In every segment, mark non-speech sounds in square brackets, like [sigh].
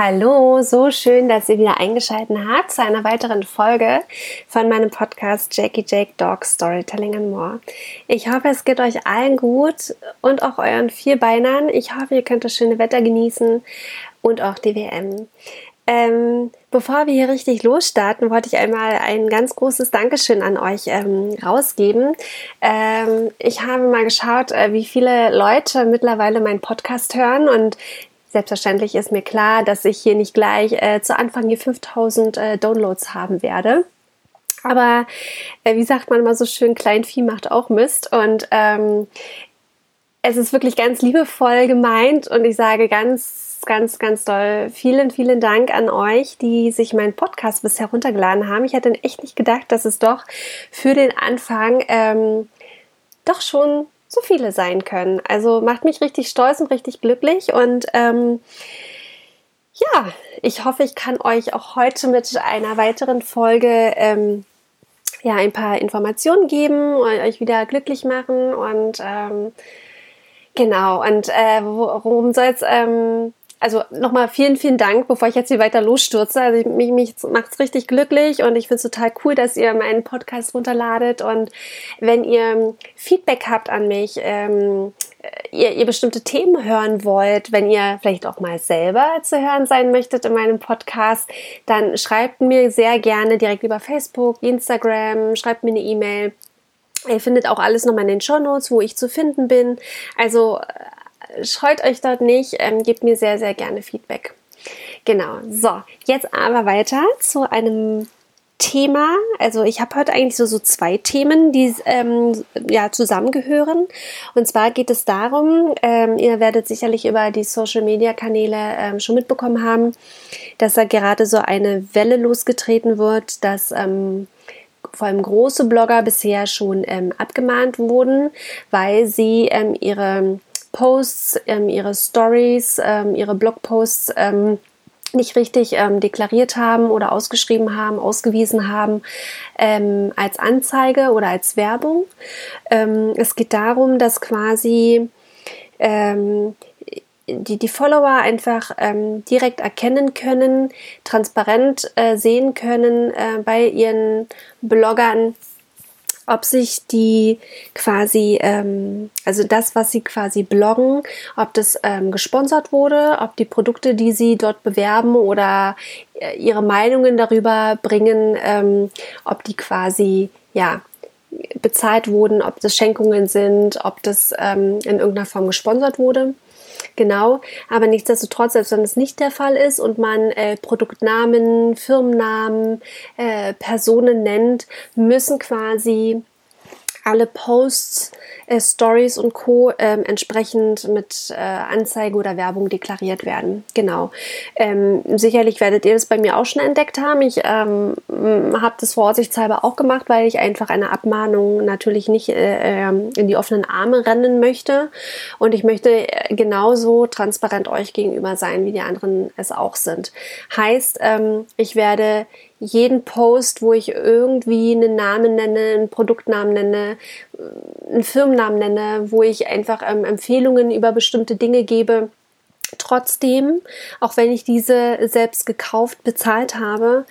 Hallo, so schön, dass ihr wieder eingeschaltet habt zu einer weiteren Folge von meinem Podcast Jackie Jake Dog Storytelling and More. Ich hoffe, es geht euch allen gut und auch euren Vierbeinern. Ich hoffe, ihr könnt das schöne Wetter genießen und auch die WM. Ähm, bevor wir hier richtig losstarten, wollte ich einmal ein ganz großes Dankeschön an euch ähm, rausgeben. Ähm, ich habe mal geschaut, äh, wie viele Leute mittlerweile meinen Podcast hören und Selbstverständlich ist mir klar, dass ich hier nicht gleich äh, zu Anfang hier 5000 äh, Downloads haben werde. Aber äh, wie sagt man mal so schön, Kleinvieh macht auch Mist. Und ähm, es ist wirklich ganz liebevoll gemeint und ich sage ganz, ganz, ganz doll vielen, vielen Dank an euch, die sich meinen Podcast bisher runtergeladen haben. Ich hätte echt nicht gedacht, dass es doch für den Anfang ähm, doch schon so viele sein können. Also macht mich richtig stolz und richtig glücklich. Und ähm, ja, ich hoffe, ich kann euch auch heute mit einer weiteren Folge ähm, ja ein paar Informationen geben und euch wieder glücklich machen. Und ähm, genau. Und äh, worum soll es ähm, also nochmal vielen, vielen Dank, bevor ich jetzt hier weiter losstürze. Also mich, mich macht es richtig glücklich und ich finde es total cool, dass ihr meinen Podcast runterladet und wenn ihr Feedback habt an mich, ähm, ihr, ihr bestimmte Themen hören wollt, wenn ihr vielleicht auch mal selber zu hören sein möchtet in meinem Podcast, dann schreibt mir sehr gerne direkt über Facebook, Instagram, schreibt mir eine E-Mail. Ihr findet auch alles nochmal in den Show Notes, wo ich zu finden bin. Also scheut euch dort nicht, ähm, gebt mir sehr, sehr gerne Feedback. Genau, so, jetzt aber weiter zu einem Thema. Also ich habe heute eigentlich so, so zwei Themen, die ähm, ja zusammengehören. Und zwar geht es darum, ähm, ihr werdet sicherlich über die Social-Media-Kanäle ähm, schon mitbekommen haben, dass da gerade so eine Welle losgetreten wird, dass ähm, vor allem große Blogger bisher schon ähm, abgemahnt wurden, weil sie ähm, ihre Posts, ähm, ihre Stories, ähm, ihre Blogposts ähm, nicht richtig ähm, deklariert haben oder ausgeschrieben haben, ausgewiesen haben ähm, als Anzeige oder als Werbung. Ähm, es geht darum, dass quasi die, die Follower einfach ähm, direkt erkennen können, transparent äh, sehen können äh, bei ihren Bloggern, ob sich die quasi, ähm, also das, was sie quasi bloggen, ob das ähm, gesponsert wurde, ob die Produkte, die sie dort bewerben oder äh, ihre Meinungen darüber bringen, ähm, ob die quasi, ja, bezahlt wurden, ob das Schenkungen sind, ob das ähm, in irgendeiner Form gesponsert wurde. Genau, aber nichtsdestotrotz, selbst wenn es nicht der Fall ist und man äh, Produktnamen, Firmennamen, äh, Personen nennt, müssen quasi alle Posts, äh, Stories und Co. Ähm, entsprechend mit äh, Anzeige oder Werbung deklariert werden. Genau. Ähm, sicherlich werdet ihr das bei mir auch schon entdeckt haben. Ich ähm, habe das vorsichtshalber auch gemacht, weil ich einfach eine Abmahnung natürlich nicht äh, ähm, in die offenen Arme rennen möchte. Und ich möchte äh, genauso transparent euch gegenüber sein, wie die anderen es auch sind. Heißt, ähm, ich werde jeden Post, wo ich irgendwie einen Namen nenne, einen Produktnamen nenne, einen Firmennamen nenne, wo ich einfach ähm, Empfehlungen über bestimmte Dinge gebe, trotzdem, auch wenn ich diese selbst gekauft, bezahlt habe,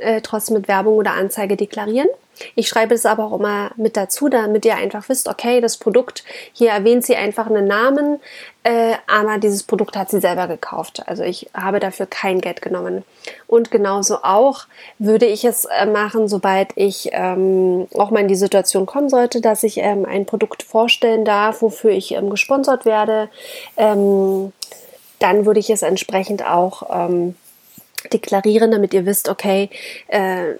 äh, trotzdem mit Werbung oder Anzeige deklarieren. Ich schreibe es aber auch immer mit dazu, damit ihr einfach wisst, okay, das Produkt, hier erwähnt sie einfach einen Namen, äh, aber dieses Produkt hat sie selber gekauft. Also ich habe dafür kein Geld genommen. Und genauso auch würde ich es äh, machen, sobald ich ähm, auch mal in die Situation kommen sollte, dass ich ähm, ein Produkt vorstellen darf, wofür ich ähm, gesponsert werde. Ähm, dann würde ich es entsprechend auch ähm, deklarieren, damit ihr wisst, okay, äh,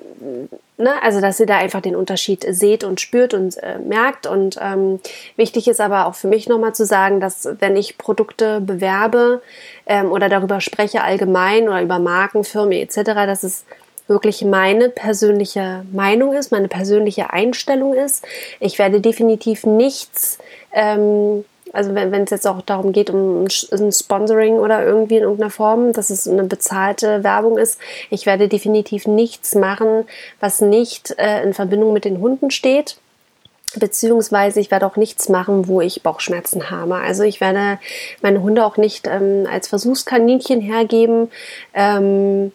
ne, also dass ihr da einfach den Unterschied seht und spürt und äh, merkt. Und ähm, wichtig ist aber auch für mich nochmal zu sagen, dass wenn ich Produkte bewerbe ähm, oder darüber spreche allgemein oder über Marken, Firmen etc., dass es wirklich meine persönliche Meinung ist, meine persönliche Einstellung ist. Ich werde definitiv nichts ähm, also wenn, es jetzt auch darum geht, um ein Sponsoring oder irgendwie in irgendeiner Form, dass es eine bezahlte Werbung ist, ich werde definitiv nichts machen, was nicht äh, in Verbindung mit den Hunden steht. beziehungsweise ich werde auch nichts machen, wo ich Bauchschmerzen habe. Also ich werde meine Hunde auch nicht ähm, als Versuchskaninchen hergeben. Ähm,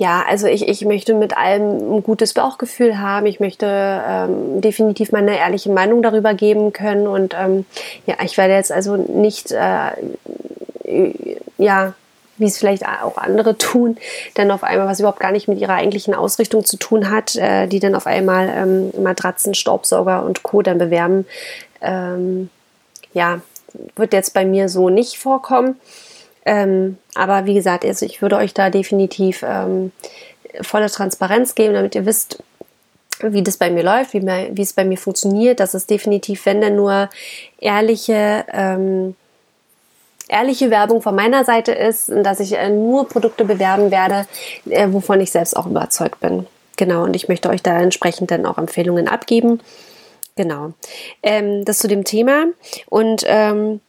ja, also ich, ich möchte mit allem ein gutes Bauchgefühl haben. Ich möchte ähm, definitiv meine ehrliche Meinung darüber geben können. Und ähm, ja, ich werde jetzt also nicht, äh, ja, wie es vielleicht auch andere tun, dann auf einmal, was überhaupt gar nicht mit ihrer eigentlichen Ausrichtung zu tun hat, äh, die dann auf einmal ähm, Matratzen, Staubsauger und Co. dann bewerben. Ähm, ja, wird jetzt bei mir so nicht vorkommen. Ähm, aber wie gesagt, also ich würde euch da definitiv ähm, volle Transparenz geben, damit ihr wisst, wie das bei mir läuft, wie, wie es bei mir funktioniert. Das ist definitiv, wenn dann nur ehrliche, ähm, ehrliche Werbung von meiner Seite ist, dass ich äh, nur Produkte bewerben werde, äh, wovon ich selbst auch überzeugt bin. Genau, und ich möchte euch da entsprechend dann auch Empfehlungen abgeben. Genau. Ähm, das zu dem Thema. Und ähm,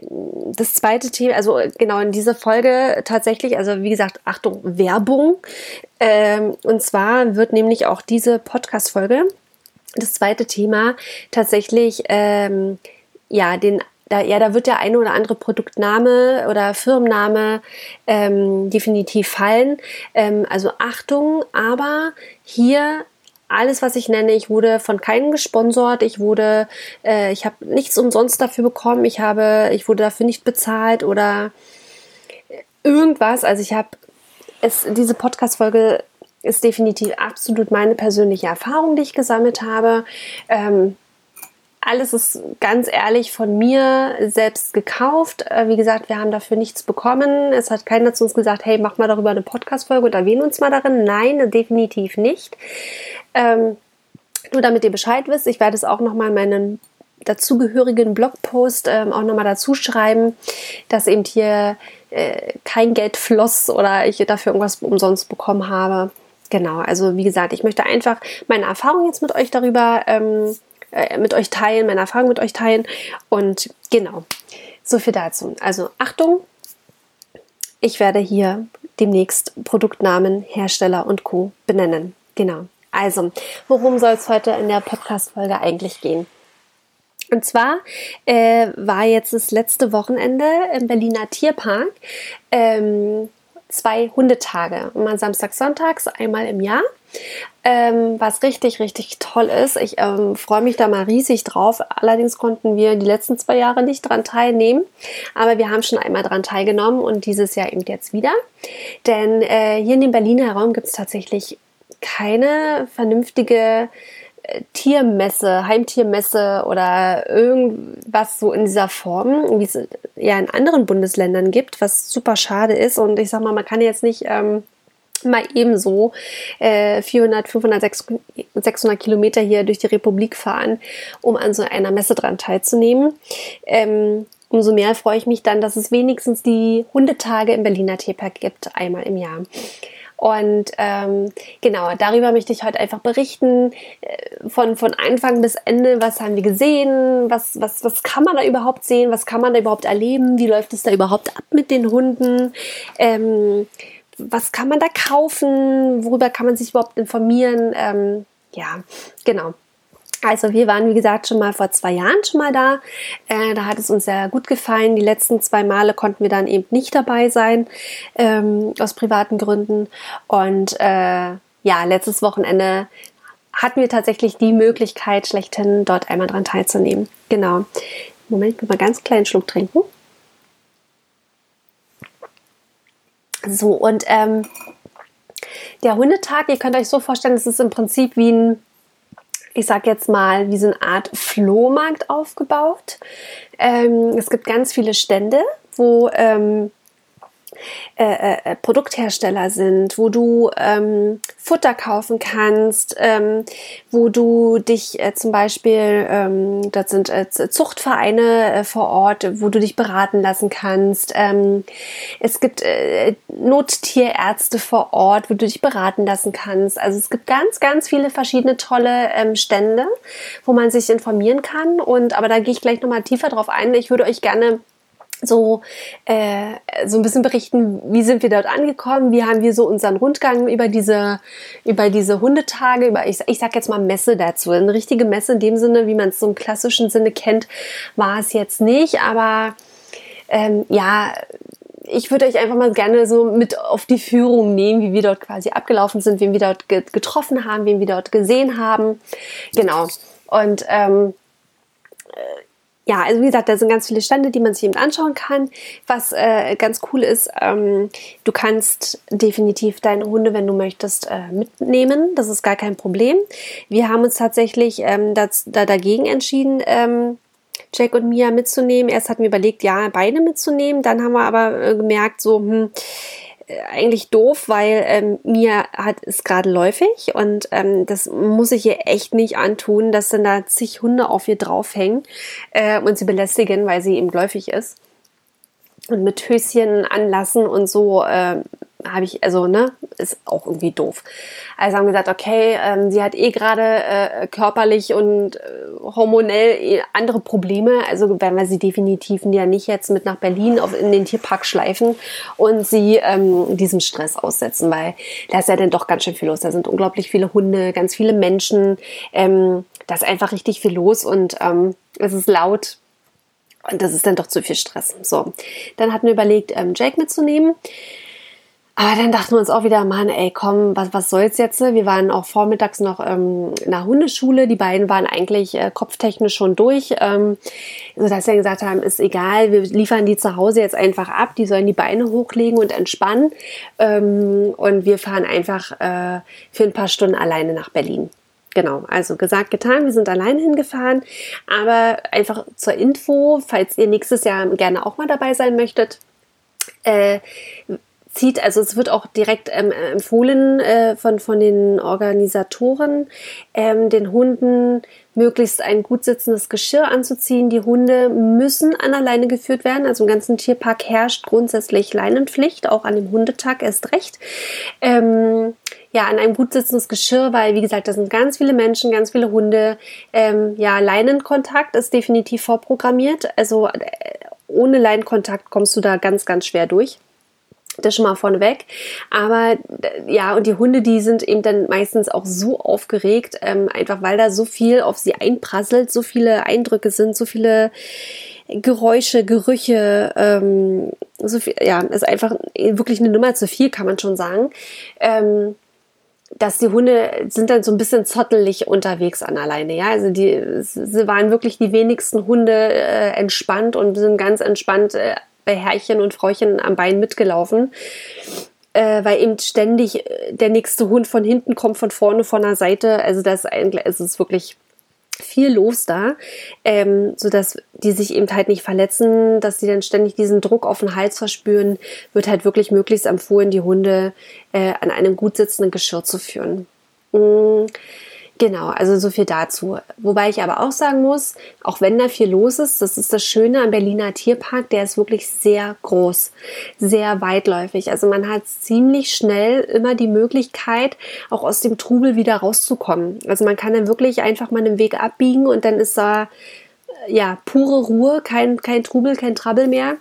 das zweite Thema, also genau in dieser Folge tatsächlich, also wie gesagt, Achtung, Werbung. Ähm, und zwar wird nämlich auch diese Podcast-Folge, das zweite Thema, tatsächlich, ähm, ja, den da, ja, da wird der eine oder andere Produktname oder Firmenname ähm, definitiv fallen. Ähm, also Achtung, aber hier alles, was ich nenne, ich wurde von keinem gesponsert, ich wurde, äh, ich habe nichts umsonst dafür bekommen, ich habe, ich wurde dafür nicht bezahlt oder irgendwas. Also ich habe es, diese Podcast-Folge ist definitiv absolut meine persönliche Erfahrung, die ich gesammelt habe. Ähm, alles ist ganz ehrlich von mir selbst gekauft. Äh, wie gesagt, wir haben dafür nichts bekommen. Es hat keiner zu uns gesagt, hey, mach mal darüber eine Podcast-Folge und erwähne uns mal darin. Nein, definitiv nicht. Ähm, nur damit ihr Bescheid wisst, ich werde es auch nochmal in meinen dazugehörigen Blogpost ähm, auch nochmal dazu schreiben, dass eben hier äh, kein Geld floss oder ich dafür irgendwas umsonst bekommen habe. Genau, also wie gesagt, ich möchte einfach meine Erfahrung jetzt mit euch darüber ähm, äh, mit euch teilen, meine Erfahrung mit euch teilen. Und genau, so viel dazu. Also Achtung, ich werde hier demnächst Produktnamen, Hersteller und Co. benennen. Genau. Also, worum soll es heute in der Podcast-Folge eigentlich gehen? Und zwar äh, war jetzt das letzte Wochenende im Berliner Tierpark ähm, zwei Hundetage. Mal Samstag, Sonntags, einmal im Jahr ähm, was richtig, richtig toll ist. Ich ähm, freue mich da mal riesig drauf. Allerdings konnten wir die letzten zwei Jahre nicht dran teilnehmen, aber wir haben schon einmal dran teilgenommen und dieses Jahr eben jetzt wieder. Denn äh, hier in dem Berliner Raum gibt es tatsächlich keine vernünftige Tiermesse, Heimtiermesse oder irgendwas so in dieser Form, wie es ja in anderen Bundesländern gibt, was super schade ist. Und ich sag mal, man kann jetzt nicht ähm, mal ebenso äh, 400, 500, 600 Kilometer hier durch die Republik fahren, um an so einer Messe dran teilzunehmen. Ähm, umso mehr freue ich mich dann, dass es wenigstens die Hundetage im Berliner Tierpark gibt, einmal im Jahr. Und ähm, genau, darüber möchte ich heute einfach berichten, äh, von, von Anfang bis Ende, was haben wir gesehen, was, was, was kann man da überhaupt sehen, was kann man da überhaupt erleben, wie läuft es da überhaupt ab mit den Hunden. Ähm, was kann man da kaufen, worüber kann man sich überhaupt informieren. Ähm, ja, genau. Also wir waren, wie gesagt, schon mal vor zwei Jahren schon mal da. Äh, da hat es uns sehr gut gefallen. Die letzten zwei Male konnten wir dann eben nicht dabei sein, ähm, aus privaten Gründen. Und äh, ja, letztes Wochenende hatten wir tatsächlich die Möglichkeit, schlechthin dort einmal dran teilzunehmen. Genau. Moment, ich muss mal ganz kleinen Schluck trinken. So, und ähm, der Hundetag, ihr könnt euch so vorstellen, es ist im Prinzip wie ein, ich sag jetzt mal, wie so eine Art Flohmarkt aufgebaut. Ähm, es gibt ganz viele Stände, wo ähm, äh, äh, Produkthersteller sind, wo du ähm, Futter kaufen kannst, ähm, wo du dich äh, zum Beispiel, ähm, das sind äh, Zuchtvereine äh, vor Ort, wo du dich beraten lassen kannst. Ähm, es gibt äh, Nottierärzte vor Ort, wo du dich beraten lassen kannst. Also es gibt ganz, ganz viele verschiedene tolle ähm, Stände, wo man sich informieren kann. Und aber da gehe ich gleich nochmal tiefer drauf ein. Ich würde euch gerne so, äh, so ein bisschen berichten, wie sind wir dort angekommen, wie haben wir so unseren Rundgang über diese, über diese Hundetage, über, ich, ich sag jetzt mal Messe dazu. Eine richtige Messe in dem Sinne, wie man es so im klassischen Sinne kennt, war es jetzt nicht, aber ähm, ja, ich würde euch einfach mal gerne so mit auf die Führung nehmen, wie wir dort quasi abgelaufen sind, wen wir dort getroffen haben, wen wir dort gesehen haben. Genau. Und ähm, ja, also wie gesagt, da sind ganz viele Stände, die man sich eben anschauen kann. Was äh, ganz cool ist, ähm, du kannst definitiv deine Hunde, wenn du möchtest, äh, mitnehmen. Das ist gar kein Problem. Wir haben uns tatsächlich ähm, das, da dagegen entschieden, ähm, Jack und Mia mitzunehmen. Erst hatten wir überlegt, ja, beide mitzunehmen. Dann haben wir aber äh, gemerkt, so, hm, eigentlich doof, weil ähm, mir hat ist gerade läufig und ähm, das muss ich ihr echt nicht antun, dass dann da zig Hunde auf ihr draufhängen äh, und sie belästigen, weil sie eben läufig ist. Und mit Höschen anlassen und so äh, habe ich, also, ne, ist auch irgendwie doof. Also haben gesagt, okay, ähm, sie hat eh gerade äh, körperlich und äh, hormonell eh andere Probleme, also werden wir sie definitiv ja nicht jetzt mit nach Berlin auf, in den Tierpark schleifen und sie ähm, diesem Stress aussetzen, weil da ist ja dann doch ganz schön viel los. Da sind unglaublich viele Hunde, ganz viele Menschen, ähm, da ist einfach richtig viel los und ähm, es ist laut. Und das ist dann doch zu viel Stress. So, dann hatten wir überlegt, ähm, Jake mitzunehmen. Aber dann dachten wir uns auch wieder, Mann, ey, komm, was, was soll's jetzt? Wir waren auch vormittags noch ähm, in der Hundeschule. Die beiden waren eigentlich äh, kopftechnisch schon durch, ähm, sodass wir gesagt haben, ist egal, wir liefern die zu Hause jetzt einfach ab. Die sollen die Beine hochlegen und entspannen. Ähm, und wir fahren einfach äh, für ein paar Stunden alleine nach Berlin. Genau, also gesagt, getan, wir sind allein hingefahren. Aber einfach zur Info, falls ihr nächstes Jahr gerne auch mal dabei sein möchtet, äh, zieht, also es wird auch direkt ähm, empfohlen äh, von, von den Organisatoren, ähm, den Hunden möglichst ein gut sitzendes Geschirr anzuziehen. Die Hunde müssen an der Leine geführt werden. Also im ganzen Tierpark herrscht grundsätzlich Leinenpflicht, auch an dem Hundetag erst recht. Ähm, ja, an einem gut sitzendes Geschirr, weil, wie gesagt, da sind ganz viele Menschen, ganz viele Hunde. Ähm, ja, Leinenkontakt ist definitiv vorprogrammiert. Also äh, ohne Leinenkontakt kommst du da ganz, ganz schwer durch. Das schon mal vorneweg. Aber ja, und die Hunde, die sind eben dann meistens auch so aufgeregt, ähm, einfach weil da so viel auf sie einprasselt, so viele Eindrücke sind, so viele Geräusche, Gerüche, ähm, so viel, ja, ist einfach wirklich eine Nummer zu viel, kann man schon sagen. Ähm, dass die Hunde sind dann so ein bisschen zottelig unterwegs an alleine, ja. Also die, sie waren wirklich die wenigsten Hunde äh, entspannt und sind ganz entspannt äh, bei Herrchen und Frauchen am Bein mitgelaufen, äh, weil eben ständig äh, der nächste Hund von hinten kommt, von vorne, von der Seite. Also das ist eigentlich, es ist wirklich viel los da, ähm, so dass die sich eben halt nicht verletzen, dass sie dann ständig diesen Druck auf den Hals verspüren, wird halt wirklich möglichst empfohlen, die Hunde äh, an einem gut sitzenden Geschirr zu führen. Mm. Genau, also so viel dazu. Wobei ich aber auch sagen muss, auch wenn da viel los ist, das ist das Schöne am Berliner Tierpark, der ist wirklich sehr groß, sehr weitläufig. Also man hat ziemlich schnell immer die Möglichkeit, auch aus dem Trubel wieder rauszukommen. Also man kann dann wirklich einfach mal einen Weg abbiegen und dann ist da ja pure Ruhe, kein, kein Trubel, kein Trouble mehr.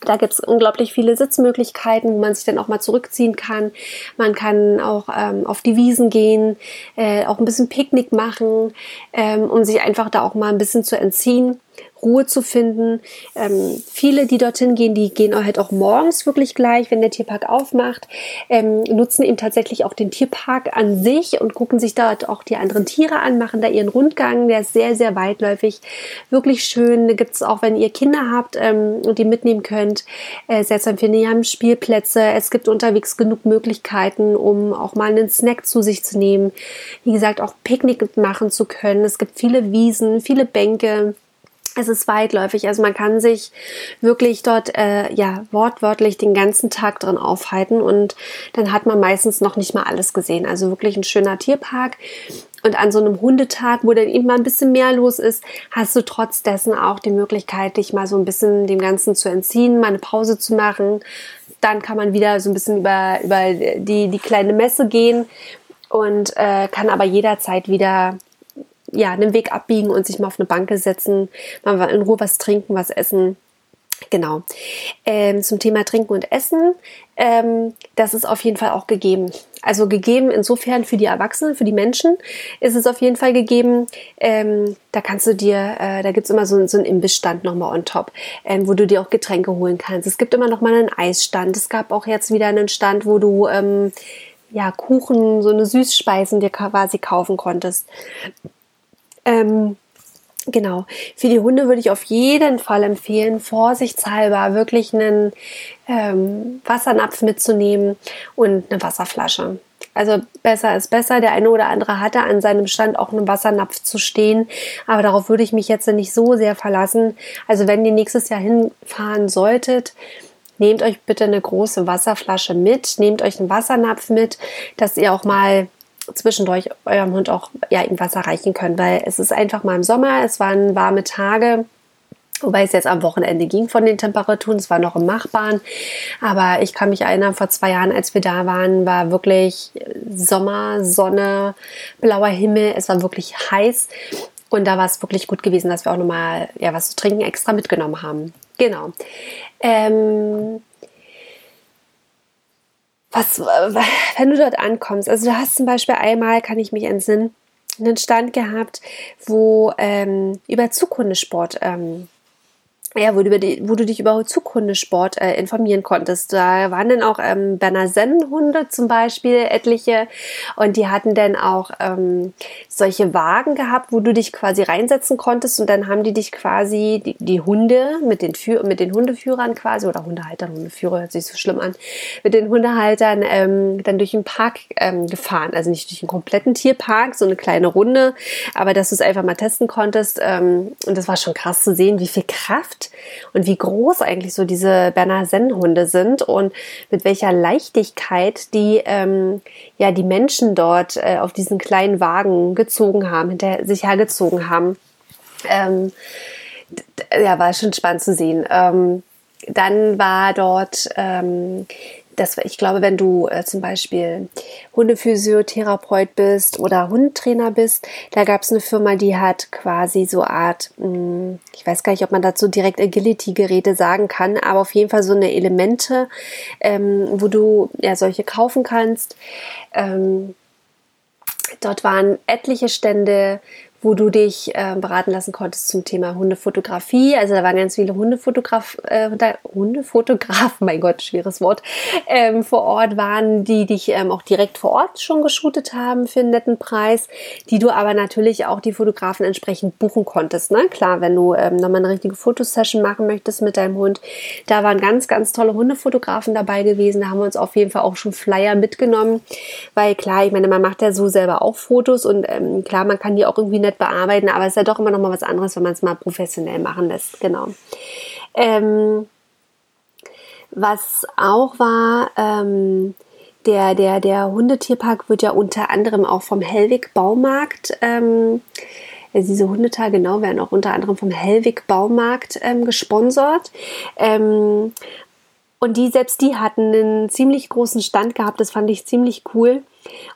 Da gibt es unglaublich viele Sitzmöglichkeiten, wo man sich dann auch mal zurückziehen kann. Man kann auch ähm, auf die Wiesen gehen, äh, auch ein bisschen Picknick machen, ähm, um sich einfach da auch mal ein bisschen zu entziehen. Ruhe zu finden. Ähm, viele, die dorthin gehen, die gehen halt auch morgens wirklich gleich, wenn der Tierpark aufmacht, ähm, nutzen eben tatsächlich auch den Tierpark an sich und gucken sich dort auch die anderen Tiere an, machen da ihren Rundgang. Der ist sehr, sehr weitläufig, wirklich schön. Da gibt es auch, wenn ihr Kinder habt ähm, und die mitnehmen könnt, äh, sehr zu empfehlen. Die haben Spielplätze. Es gibt unterwegs genug Möglichkeiten, um auch mal einen Snack zu sich zu nehmen. Wie gesagt, auch Picknick machen zu können. Es gibt viele Wiesen, viele Bänke. Es ist weitläufig, also man kann sich wirklich dort äh, ja wortwörtlich den ganzen Tag drin aufhalten und dann hat man meistens noch nicht mal alles gesehen. Also wirklich ein schöner Tierpark. Und an so einem Hundetag, wo dann mal ein bisschen mehr los ist, hast du trotz dessen auch die Möglichkeit, dich mal so ein bisschen dem Ganzen zu entziehen, mal eine Pause zu machen. Dann kann man wieder so ein bisschen über, über die, die kleine Messe gehen und äh, kann aber jederzeit wieder ja, einen Weg abbiegen und sich mal auf eine Bank setzen, mal in Ruhe was trinken, was essen. Genau. Ähm, zum Thema Trinken und Essen, ähm, das ist auf jeden Fall auch gegeben. Also gegeben insofern für die Erwachsenen, für die Menschen ist es auf jeden Fall gegeben. Ähm, da kannst du dir, äh, da gibt's immer so, so einen Imbissstand nochmal on top, ähm, wo du dir auch Getränke holen kannst. Es gibt immer noch mal einen Eisstand. Es gab auch jetzt wieder einen Stand, wo du ähm, ja Kuchen, so eine Süßspeisen dir quasi kaufen konntest. Ähm, Genau. Für die Hunde würde ich auf jeden Fall empfehlen, vorsichtshalber wirklich einen ähm, Wassernapf mitzunehmen und eine Wasserflasche. Also besser ist besser. Der eine oder andere hatte an seinem Stand auch einen Wassernapf zu stehen, aber darauf würde ich mich jetzt nicht so sehr verlassen. Also wenn ihr nächstes Jahr hinfahren solltet, nehmt euch bitte eine große Wasserflasche mit, nehmt euch einen Wassernapf mit, dass ihr auch mal zwischendurch eurem Hund auch ja, ihm Wasser reichen könnt, weil es ist einfach mal im Sommer, es waren warme Tage. Wobei es jetzt am Wochenende ging von den Temperaturen, es war noch im Machbaren. Aber ich kann mich erinnern, vor zwei Jahren, als wir da waren, war wirklich Sommer, Sonne, blauer Himmel. Es war wirklich heiß. Und da war es wirklich gut gewesen, dass wir auch nochmal ja, was zu trinken extra mitgenommen haben. Genau. Ähm, was, wenn du dort ankommst, also du hast zum Beispiel einmal, kann ich mich entsinnen, einen Stand gehabt, wo ähm, über Zukunftssport ähm, ja, wo du, die, wo du dich über Zukunftssport äh, informieren konntest. Da waren dann auch ähm, Berner Sennenhunde zum Beispiel etliche und die hatten dann auch ähm, solche Wagen gehabt, wo du dich quasi reinsetzen konntest und dann haben die dich quasi, die, die Hunde mit den, Führ mit den Hundeführern quasi oder Hundehaltern, Hundeführer hört sich so schlimm an, mit den Hundehaltern ähm, dann durch den Park ähm, gefahren. Also nicht durch den kompletten Tierpark, so eine kleine Runde, aber dass du es einfach mal testen konntest ähm, und das war schon krass zu sehen, wie viel Kraft und wie groß eigentlich so diese Berner Sennhunde sind und mit welcher Leichtigkeit die ähm, ja die Menschen dort äh, auf diesen kleinen Wagen gezogen haben, hinter sich hergezogen haben. Ähm, ja, war schon spannend zu sehen. Ähm, dann war dort ähm, das, ich glaube, wenn du äh, zum Beispiel Hundephysiotherapeut bist oder Hundetrainer bist, da gab es eine Firma, die hat quasi so Art, mh, hm, ich weiß gar nicht, ob man dazu direkt Agility-Geräte sagen kann, aber auf jeden Fall so eine Elemente, ähm, wo du ja solche kaufen kannst. Ähm, Dort waren etliche Stände, wo du dich äh, beraten lassen konntest zum Thema Hundefotografie. Also da waren ganz viele Hundefotograf, äh, Hundefotografen, [laughs] mein Gott, schweres Wort, ähm, vor Ort waren, die dich ähm, auch direkt vor Ort schon geshootet haben für einen netten Preis, die du aber natürlich auch die Fotografen entsprechend buchen konntest. Ne? Klar, wenn du ähm, nochmal eine richtige Fotosession machen möchtest mit deinem Hund, da waren ganz, ganz tolle Hundefotografen dabei gewesen. Da haben wir uns auf jeden Fall auch schon Flyer mitgenommen, weil klar, ich meine, man macht ja so selber auch Fotos und ähm, klar, man kann die auch irgendwie komplett bearbeiten, aber es ist ja doch immer noch mal was anderes, wenn man es mal professionell machen lässt. Genau. Ähm, was auch war, ähm, der, der, der Hundetierpark wird ja unter anderem auch vom Hellwig Baumarkt, ähm, diese Hundetage genau werden auch unter anderem vom Hellwig Baumarkt ähm, gesponsert. Ähm, und die, selbst die hatten einen ziemlich großen Stand gehabt, das fand ich ziemlich cool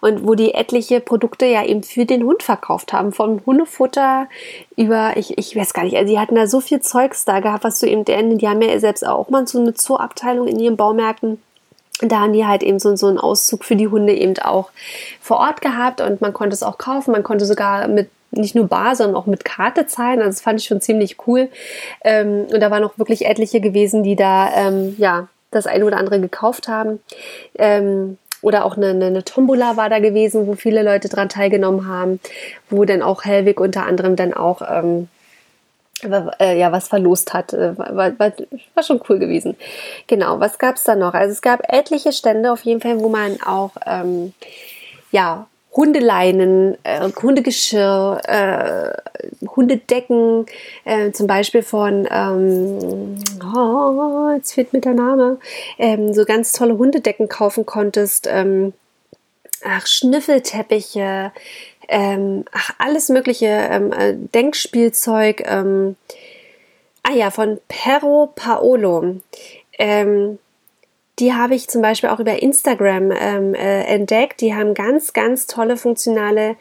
und wo die etliche Produkte ja eben für den Hund verkauft haben, vom Hundefutter über, ich, ich weiß gar nicht, also die hatten da so viel Zeugs da gehabt, was du eben, die haben ja selbst auch mal so eine Zooabteilung in ihren Baumärkten. Da haben die halt eben so, so einen Auszug für die Hunde eben auch vor Ort gehabt und man konnte es auch kaufen, man konnte sogar mit nicht nur bar, sondern auch mit Karte zahlen. Also das fand ich schon ziemlich cool. Ähm, und da waren auch wirklich etliche gewesen, die da ähm, ja das eine oder andere gekauft haben. Ähm, oder auch eine, eine, Tombola war da gewesen, wo viele Leute dran teilgenommen haben, wo dann auch Helwig unter anderem dann auch ähm, äh, ja, was verlost hat. Äh, war, war, war, schon cool gewesen. Genau, was gab es da noch? Also es gab etliche Stände auf jeden Fall, wo man auch ähm, ja, Hundeleinen, äh, Hundegeschirr, äh, Hundedecken, äh, zum Beispiel von, ähm, oh, jetzt fehlt mir der Name, ähm, so ganz tolle Hundedecken kaufen konntest, ähm, ach, Schnüffelteppiche, ähm, ach, alles mögliche, ähm, äh, Denkspielzeug, ähm, ah ja, von Perro Paolo. Ähm, die habe ich zum Beispiel auch über Instagram ähm, äh, entdeckt. Die haben ganz, ganz tolle funktionale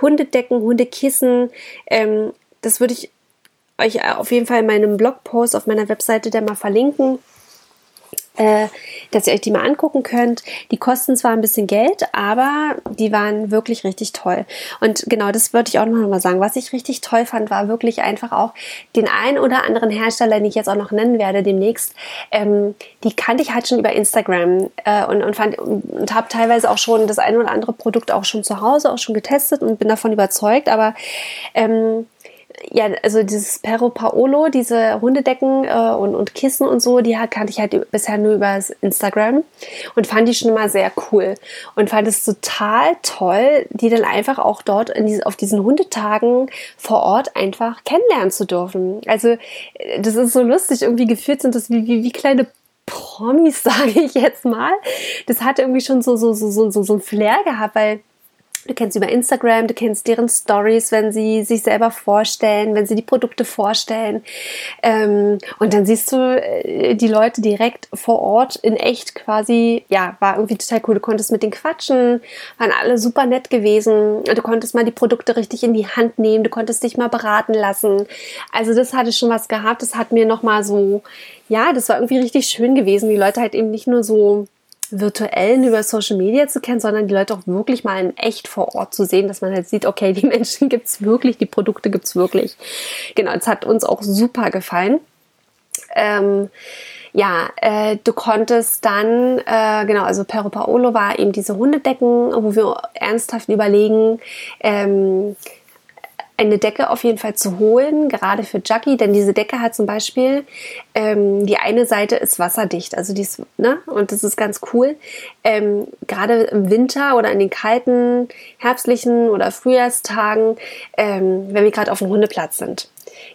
Hundedecken, Hundekissen. Ähm, das würde ich euch auf jeden Fall in meinem Blogpost auf meiner Webseite dann mal verlinken äh, dass ihr euch die mal angucken könnt. Die kosten zwar ein bisschen Geld, aber die waren wirklich richtig toll. Und genau das würde ich auch noch mal sagen. Was ich richtig toll fand, war wirklich einfach auch den ein oder anderen Hersteller, den ich jetzt auch noch nennen werde demnächst. Ähm, die kannte ich halt schon über Instagram äh, und, und fand und habe teilweise auch schon das ein oder andere Produkt auch schon zu Hause auch schon getestet und bin davon überzeugt. Aber ähm, ja, also dieses Perro Paolo, diese Hundedecken äh, und, und Kissen und so, die kannte ich halt bisher nur über Instagram und fand die schon immer sehr cool und fand es total toll, die dann einfach auch dort in diese, auf diesen Hundetagen vor Ort einfach kennenlernen zu dürfen. Also äh, das ist so lustig, irgendwie geführt sind das wie, wie, wie kleine Promis, [laughs] sage ich jetzt mal. Das hat irgendwie schon so, so, so, so, so ein Flair gehabt, weil Du kennst über Instagram, du kennst deren Stories, wenn sie sich selber vorstellen, wenn sie die Produkte vorstellen. Ähm, und dann siehst du äh, die Leute direkt vor Ort in echt quasi, ja, war irgendwie total cool. Du konntest mit denen quatschen, waren alle super nett gewesen. Du konntest mal die Produkte richtig in die Hand nehmen, du konntest dich mal beraten lassen. Also das hatte schon was gehabt. Das hat mir nochmal so, ja, das war irgendwie richtig schön gewesen. Die Leute halt eben nicht nur so virtuellen über Social Media zu kennen, sondern die Leute auch wirklich mal in echt vor Ort zu sehen, dass man halt sieht, okay, die [laughs] Menschen gibt's wirklich, die Produkte gibt's wirklich. Genau, es hat uns auch super gefallen. Ähm, ja, äh, du konntest dann, äh, genau, also Pero Paolo war eben diese Hundedecken, wo wir ernsthaft überlegen, ähm, eine Decke auf jeden Fall zu holen, gerade für Jackie, denn diese Decke hat zum Beispiel, ähm, die eine Seite ist wasserdicht, also die ist, ne, und das ist ganz cool. Ähm, gerade im Winter oder in den kalten, herbstlichen oder Frühjahrstagen, ähm, wenn wir gerade auf dem Hundeplatz sind.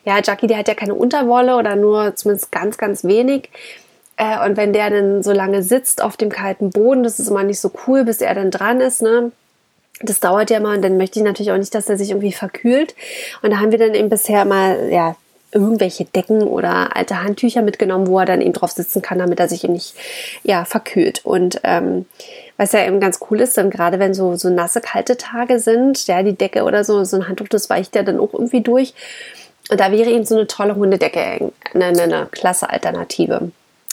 Ja, Jackie, die hat ja keine Unterwolle oder nur zumindest ganz, ganz wenig. Äh, und wenn der dann so lange sitzt auf dem kalten Boden, das ist immer nicht so cool, bis er dann dran ist, ne? Das dauert ja mal und dann möchte ich natürlich auch nicht, dass er sich irgendwie verkühlt. Und da haben wir dann eben bisher mal, ja, irgendwelche Decken oder alte Handtücher mitgenommen, wo er dann eben drauf sitzen kann, damit er sich eben nicht, ja, verkühlt. Und, ähm, was ja eben ganz cool ist, dann gerade wenn so, so nasse, kalte Tage sind, ja, die Decke oder so, so ein Handtuch, das weicht ja dann auch irgendwie durch. Und da wäre eben so eine tolle Hundedecke eine, eine, eine klasse Alternative.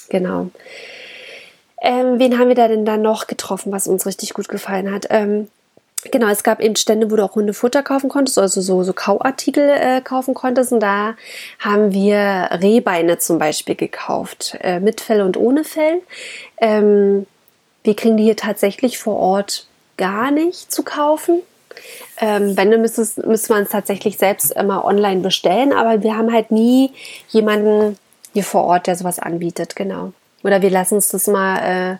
Genau. Ähm, wen haben wir da denn da noch getroffen, was uns richtig gut gefallen hat? Ähm, Genau, es gab eben Stände, wo du auch Hundefutter kaufen konntest, also so, so Kauartikel äh, kaufen konntest. Und da haben wir Rehbeine zum Beispiel gekauft, äh, mit Fell und ohne Fell. Ähm, wir kriegen die hier tatsächlich vor Ort gar nicht zu kaufen. Ähm, wenn, dann müsste, müsste man es tatsächlich selbst immer online bestellen. Aber wir haben halt nie jemanden hier vor Ort, der sowas anbietet, genau. Oder wir lassen uns das mal äh,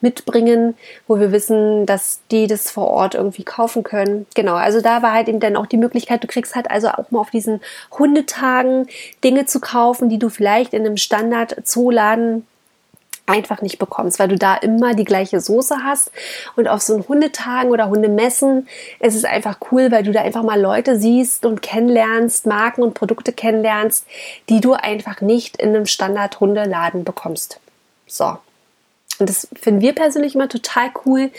mitbringen, wo wir wissen, dass die das vor Ort irgendwie kaufen können. Genau, also da war halt eben dann auch die Möglichkeit, du kriegst halt also auch mal auf diesen Hundetagen Dinge zu kaufen, die du vielleicht in einem Standard-Zooladen einfach nicht bekommst, weil du da immer die gleiche Soße hast. Und auf so Hundetagen oder Hundemessen ist es einfach cool, weil du da einfach mal Leute siehst und kennenlernst, Marken und Produkte kennenlernst, die du einfach nicht in einem Standard-Hundeladen bekommst. So. Und das finden wir persönlich immer total cool.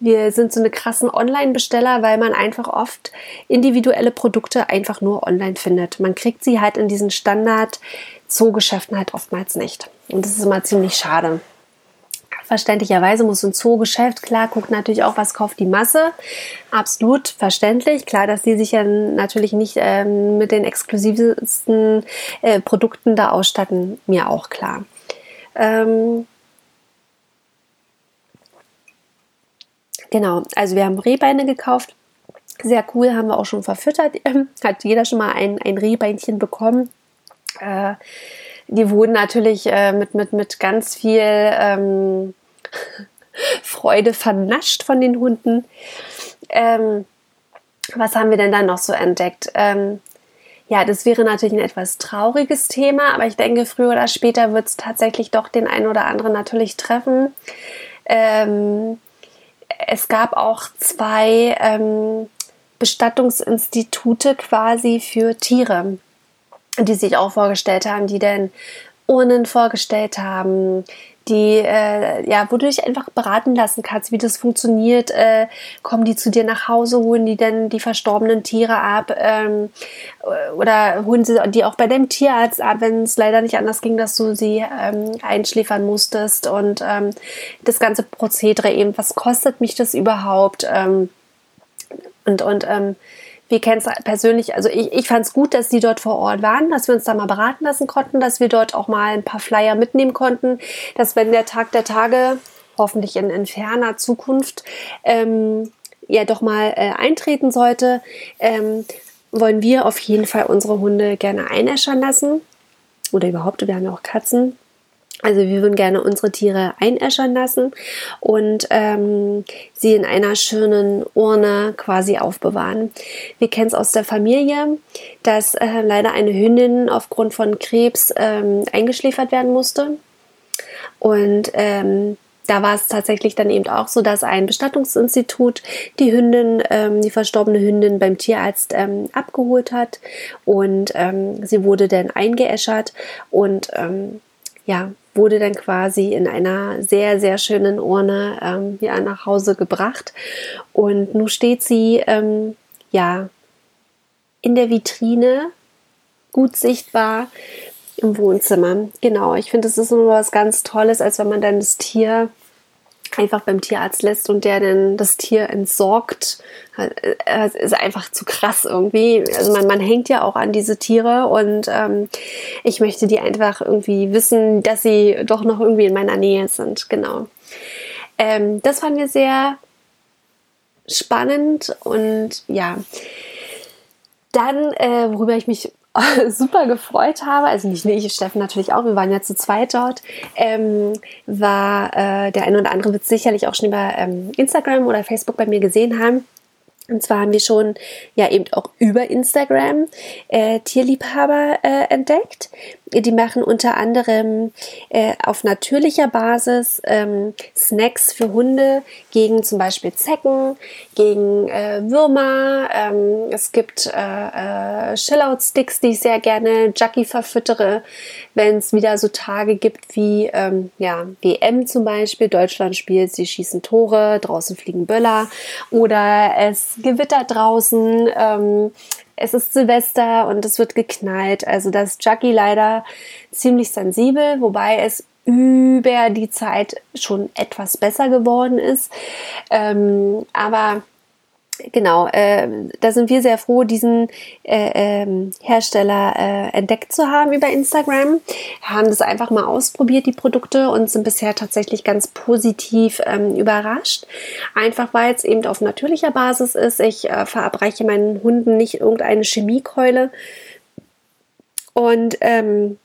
Wir sind so eine krassen Online-Besteller, weil man einfach oft individuelle Produkte einfach nur online findet. Man kriegt sie halt in diesen Standard-Zoogeschäften halt oftmals nicht. Und das ist immer ziemlich schade. Verständlicherweise muss ein Zoogeschäft, klar, guckt natürlich auch, was kauft die Masse. Absolut verständlich. Klar, dass die sich ja natürlich nicht ähm, mit den exklusivsten äh, Produkten da ausstatten, mir auch klar. Ähm, genau, also wir haben Rehbeine gekauft. Sehr cool, haben wir auch schon verfüttert. [laughs] Hat jeder schon mal ein, ein Rehbeinchen bekommen. Äh, die wurden natürlich äh, mit, mit, mit ganz viel ähm, [laughs] Freude vernascht von den Hunden. Ähm, was haben wir denn dann noch so entdeckt? Ähm, ja, das wäre natürlich ein etwas trauriges Thema, aber ich denke, früher oder später wird es tatsächlich doch den einen oder anderen natürlich treffen. Ähm, es gab auch zwei ähm, Bestattungsinstitute quasi für Tiere, die sich auch vorgestellt haben, die dann Urnen vorgestellt haben, die, äh, ja, wo du dich einfach beraten lassen kannst, wie das funktioniert. Äh, kommen die zu dir nach Hause, holen die denn die verstorbenen Tiere ab ähm, oder holen sie die auch bei dem Tierarzt ab, wenn es leider nicht anders ging, dass du sie ähm, einschläfern musstest und ähm, das ganze Prozedere eben, was kostet mich das überhaupt? Ähm, und und ähm, wir kennen es persönlich, also ich, ich fand es gut, dass die dort vor Ort waren, dass wir uns da mal beraten lassen konnten, dass wir dort auch mal ein paar Flyer mitnehmen konnten, dass wenn der Tag der Tage, hoffentlich in, in ferner Zukunft, ähm, ja doch mal äh, eintreten sollte, ähm, wollen wir auf jeden Fall unsere Hunde gerne einäschern lassen. Oder überhaupt, wir haben ja auch Katzen. Also wir würden gerne unsere Tiere einäschern lassen und ähm, sie in einer schönen Urne quasi aufbewahren. Wir kennen es aus der Familie, dass äh, leider eine Hündin aufgrund von Krebs ähm, eingeschläfert werden musste. Und ähm, da war es tatsächlich dann eben auch so, dass ein Bestattungsinstitut die Hündin, ähm, die verstorbene Hündin beim Tierarzt ähm, abgeholt hat und ähm, sie wurde dann eingeäschert und ähm, ja, wurde dann quasi in einer sehr, sehr schönen Urne ähm, ja, nach Hause gebracht. Und nun steht sie ähm, ja in der Vitrine, gut sichtbar im Wohnzimmer. Genau, ich finde, das ist immer was ganz Tolles, als wenn man dann das Tier einfach beim Tierarzt lässt und der dann das Tier entsorgt, das ist einfach zu krass irgendwie. Also man, man hängt ja auch an diese Tiere und ähm, ich möchte die einfach irgendwie wissen, dass sie doch noch irgendwie in meiner Nähe sind. Genau. Ähm, das fanden wir sehr spannend und ja. Dann, äh, worüber ich mich [laughs] super gefreut habe, also nicht nur ich, Steffen natürlich auch, wir waren ja zu zweit dort, ähm, war äh, der eine oder andere wird sicherlich auch schon über ähm, Instagram oder Facebook bei mir gesehen haben. Und zwar haben wir schon ja eben auch über Instagram äh, Tierliebhaber äh, entdeckt. Die machen unter anderem äh, auf natürlicher Basis ähm, Snacks für Hunde gegen zum Beispiel Zecken, gegen äh, Würmer. Ähm, es gibt äh, äh, Chillout-Sticks, die ich sehr gerne Jackie verfüttere, wenn es wieder so Tage gibt wie ähm, ja, WM zum Beispiel. Deutschland spielt, sie schießen Tore, draußen fliegen Böller oder es gewittert draußen. Es ist Silvester und es wird geknallt. Also das Jackie leider ziemlich sensibel, wobei es über die Zeit schon etwas besser geworden ist. Ähm, aber genau, äh, da sind wir sehr froh, diesen äh, äh, Hersteller äh, entdeckt zu haben über Instagram. Haben das einfach mal ausprobiert, die Produkte, und sind bisher tatsächlich ganz positiv ähm, überrascht. Einfach weil es eben auf natürlicher Basis ist. Ich äh, verabreiche meinen Hunden nicht irgendeine Chemiekeule. Und ähm,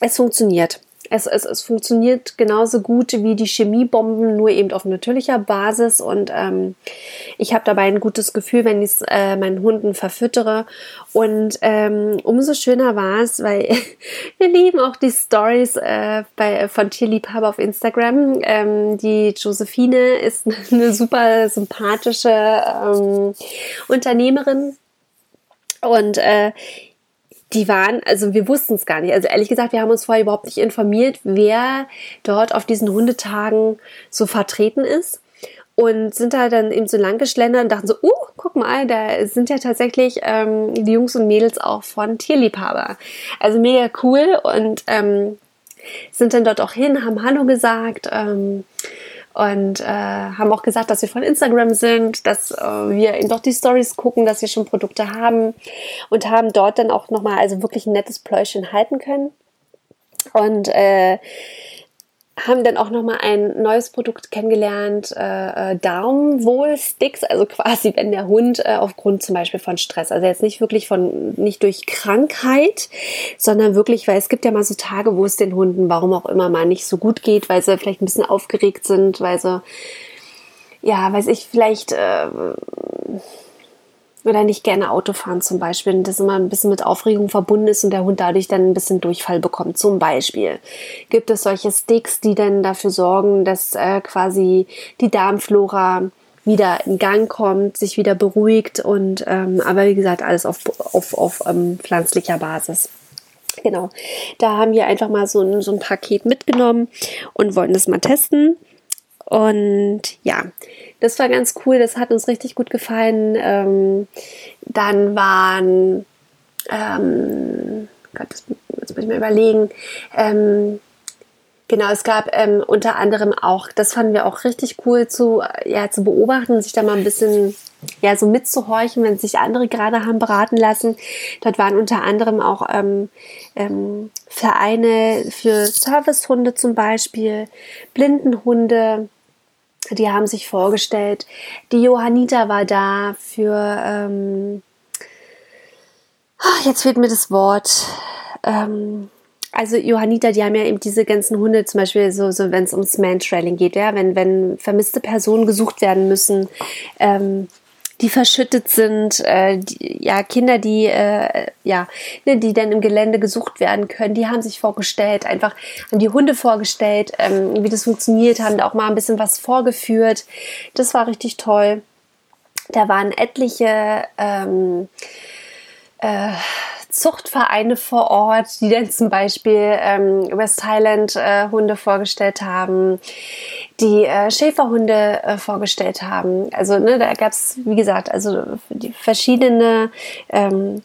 es funktioniert. Es, es, es funktioniert genauso gut wie die Chemiebomben, nur eben auf natürlicher Basis. Und ähm, ich habe dabei ein gutes Gefühl, wenn ich es äh, meinen Hunden verfüttere. Und ähm, umso schöner war es, weil [laughs] wir lieben auch die Stories äh, von Tierliebhaber auf Instagram. Ähm, die Josephine ist [laughs] eine super sympathische ähm, Unternehmerin. Und äh, die waren, also wir wussten es gar nicht. Also ehrlich gesagt, wir haben uns vorher überhaupt nicht informiert, wer dort auf diesen Hundetagen so vertreten ist. Und sind da dann eben so lang geschlendert und dachten so, uh, guck mal, da sind ja tatsächlich ähm, die Jungs und Mädels auch von Tierliebhaber. Also mega cool und ähm, sind dann dort auch hin, haben Hallo gesagt. Ähm, und äh, haben auch gesagt, dass wir von Instagram sind, dass äh, wir doch die Stories gucken, dass wir schon Produkte haben und haben dort dann auch nochmal also wirklich ein nettes Pläuschen halten können. Und äh, haben dann auch nochmal ein neues Produkt kennengelernt, äh, äh, Darmwohl-Sticks, also quasi, wenn der Hund äh, aufgrund zum Beispiel von Stress, also jetzt nicht wirklich von, nicht durch Krankheit, sondern wirklich, weil es gibt ja mal so Tage, wo es den Hunden, warum auch immer, mal nicht so gut geht, weil sie vielleicht ein bisschen aufgeregt sind, weil sie, ja, weiß ich, vielleicht, äh, oder nicht gerne Auto fahren zum Beispiel das immer ein bisschen mit Aufregung verbunden ist und der Hund dadurch dann ein bisschen Durchfall bekommt. Zum Beispiel gibt es solche Sticks, die dann dafür sorgen, dass äh, quasi die Darmflora wieder in Gang kommt, sich wieder beruhigt und ähm, aber wie gesagt alles auf, auf, auf ähm, pflanzlicher Basis. Genau, da haben wir einfach mal so ein, so ein Paket mitgenommen und wollten das mal testen. Und ja, das war ganz cool, das hat uns richtig gut gefallen. Ähm, dann waren, ähm, Gott, das, jetzt muss ich mal überlegen, ähm, Genau, es gab ähm, unter anderem auch, das fanden wir auch richtig cool zu, ja, zu beobachten, sich da mal ein bisschen ja, so mitzuhorchen, wenn sich andere gerade haben beraten lassen. Dort waren unter anderem auch ähm, ähm, Vereine für Servicehunde zum Beispiel, Blindenhunde, die haben sich vorgestellt. Die Johannita war da für, ähm, jetzt fehlt mir das Wort, ähm, also Johannita, die haben ja eben diese ganzen Hunde, zum Beispiel so, so wenn es ums Mantrailing geht, ja, wenn, wenn vermisste Personen gesucht werden müssen, ähm, die verschüttet sind, äh, die, ja, Kinder, die, äh, ja, ne, die dann im Gelände gesucht werden können, die haben sich vorgestellt, einfach haben die Hunde vorgestellt, ähm, wie das funktioniert, haben da auch mal ein bisschen was vorgeführt. Das war richtig toll. Da waren etliche ähm, äh, Zuchtvereine vor Ort, die dann zum Beispiel ähm, West Highland äh, Hunde vorgestellt haben, die äh, Schäferhunde äh, vorgestellt haben. Also ne, da gab es, wie gesagt, also die verschiedene ähm,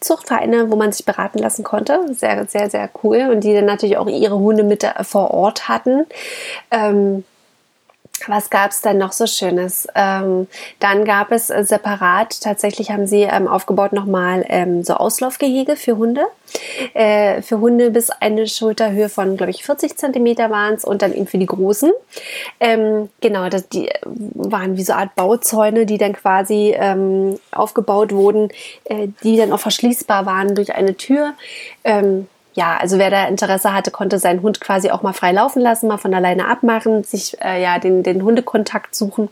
Zuchtvereine, wo man sich beraten lassen konnte. Sehr, sehr, sehr cool. Und die dann natürlich auch ihre Hunde mit vor Ort hatten. Ähm, was gab es denn noch so Schönes? Ähm, dann gab es äh, separat, tatsächlich haben sie ähm, aufgebaut nochmal ähm, so Auslaufgehege für Hunde. Äh, für Hunde bis eine Schulterhöhe von, glaube ich, 40 Zentimeter waren es und dann eben für die Großen. Ähm, genau, das, die waren wie so eine Art Bauzäune, die dann quasi ähm, aufgebaut wurden, äh, die dann auch verschließbar waren durch eine Tür. Ja, also wer da Interesse hatte, konnte seinen Hund quasi auch mal frei laufen lassen, mal von alleine abmachen, sich äh, ja den, den Hundekontakt suchen.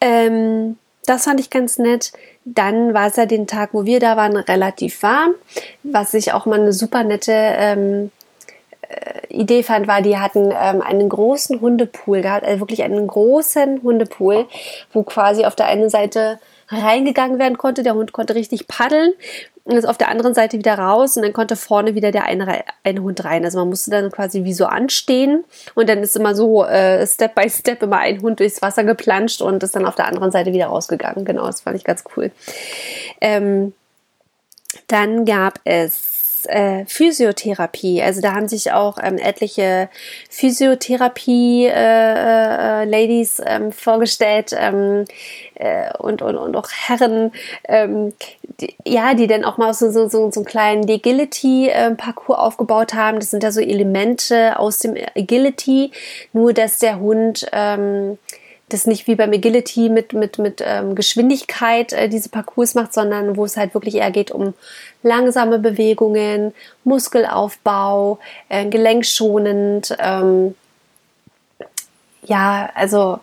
Ähm, das fand ich ganz nett. Dann war es ja den Tag, wo wir da waren, relativ warm. Was ich auch mal eine super nette ähm, äh, Idee fand, war, die hatten ähm, einen großen Hundepool gehabt, also wirklich einen großen Hundepool, wo quasi auf der einen Seite reingegangen werden konnte. Der Hund konnte richtig paddeln und ist auf der anderen Seite wieder raus und dann konnte vorne wieder der eine, eine Hund rein. Also man musste dann quasi wie so anstehen und dann ist immer so äh, Step by Step immer ein Hund durchs Wasser geplanscht und ist dann auf der anderen Seite wieder rausgegangen. Genau, das fand ich ganz cool. Ähm, dann gab es äh, Physiotherapie. Also da haben sich auch ähm, etliche Physiotherapie-Ladies äh, äh, ähm, vorgestellt ähm, äh, und, und, und auch Herren, ähm, die, ja, die dann auch mal so, so, so, so einen kleinen Agility-Parcours aufgebaut haben. Das sind ja so Elemente aus dem Agility, nur dass der Hund das nicht wie beim Agility mit, mit, mit ähm, Geschwindigkeit äh, diese Parcours macht, sondern wo es halt wirklich eher geht um langsame Bewegungen, Muskelaufbau, äh, gelenkschonend. Ähm, ja, also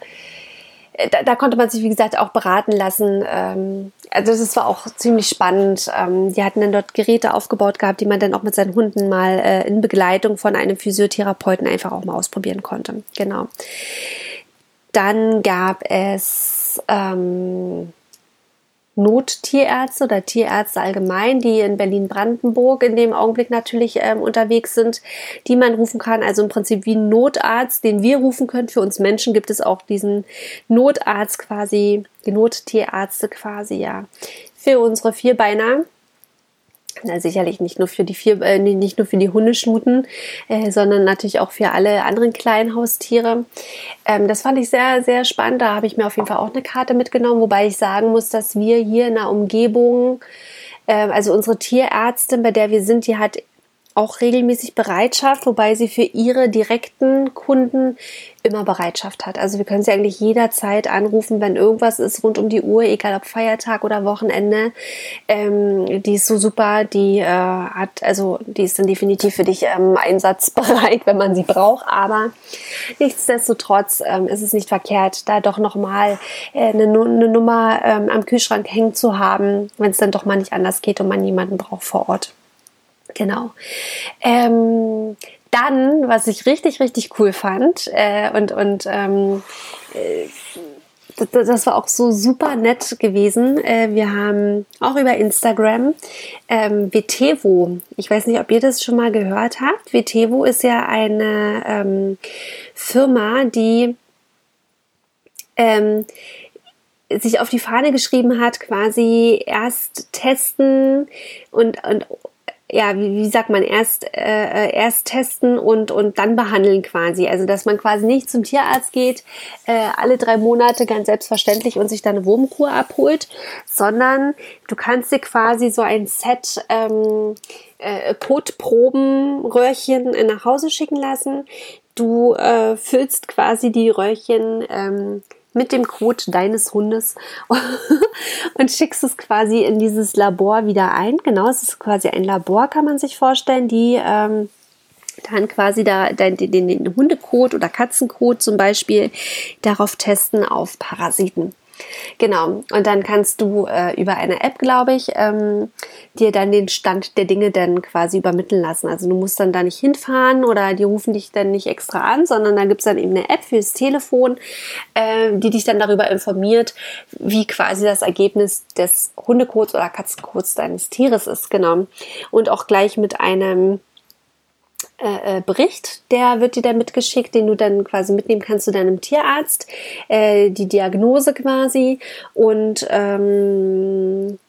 äh, da, da, konnte man sich, wie gesagt, auch beraten lassen. Ähm, also das war auch ziemlich spannend. Ähm, die hatten dann dort Geräte aufgebaut gehabt, die man dann auch mit seinen Hunden mal äh, in Begleitung von einem Physiotherapeuten einfach auch mal ausprobieren konnte. Genau. Dann gab es ähm, Nottierärzte oder Tierärzte allgemein, die in Berlin-Brandenburg in dem Augenblick natürlich ähm, unterwegs sind, die man rufen kann. Also im Prinzip wie ein Notarzt, den wir rufen können. Für uns Menschen gibt es auch diesen Notarzt quasi, die Nottierärzte quasi, ja. Für unsere Vierbeiner na, sicherlich nicht nur für die vier, äh, nicht nur für die Hundeschnuten, äh, sondern natürlich auch für alle anderen kleinen Haustiere. Ähm, das fand ich sehr, sehr spannend. Da habe ich mir auf jeden Fall auch eine Karte mitgenommen, wobei ich sagen muss, dass wir hier in der Umgebung, äh, also unsere Tierärztin, bei der wir sind, die hat auch regelmäßig Bereitschaft, wobei sie für ihre direkten Kunden immer Bereitschaft hat. Also wir können sie eigentlich jederzeit anrufen, wenn irgendwas ist rund um die Uhr, egal ob Feiertag oder Wochenende. Ähm, die ist so super, die äh, hat, also die ist dann definitiv für dich ähm, einsatzbereit, [laughs] wenn man sie braucht. Aber nichtsdestotrotz ähm, ist es nicht verkehrt, da doch nochmal äh, eine, eine Nummer ähm, am Kühlschrank hängen zu haben, wenn es dann doch mal nicht anders geht und man jemanden braucht vor Ort. Genau. Ähm, dann, was ich richtig, richtig cool fand äh, und, und ähm, äh, das, war auch so super nett gewesen. Äh, wir haben auch über Instagram ähm, Vitevo. Ich weiß nicht, ob ihr das schon mal gehört habt. Vitevo ist ja eine ähm, Firma, die ähm, sich auf die Fahne geschrieben hat, quasi erst testen und, und ja, wie, wie sagt man, erst, äh, äh, erst testen und, und dann behandeln quasi. Also, dass man quasi nicht zum Tierarzt geht, äh, alle drei Monate ganz selbstverständlich und sich dann eine Wurmkur abholt, sondern du kannst dir quasi so ein Set ähm, äh, Kotprobenröhrchen nach Hause schicken lassen. Du äh, füllst quasi die Röhrchen ähm, mit dem Code deines Hundes [laughs] und schickst es quasi in dieses Labor wieder ein. Genau, es ist quasi ein Labor, kann man sich vorstellen, die ähm, dann quasi da den, den, den Hundekot oder Katzenkot zum Beispiel darauf testen auf Parasiten. Genau. Und dann kannst du äh, über eine App, glaube ich, ähm, dir dann den Stand der Dinge dann quasi übermitteln lassen. Also du musst dann da nicht hinfahren oder die rufen dich dann nicht extra an, sondern da gibt es dann eben eine App fürs Telefon, äh, die dich dann darüber informiert, wie quasi das Ergebnis des Hundekots oder Katzenkots deines Tieres ist. Genau. Und auch gleich mit einem äh, äh, Bericht, der wird dir dann mitgeschickt, den du dann quasi mitnehmen kannst zu deinem Tierarzt, äh, die Diagnose quasi und ähm,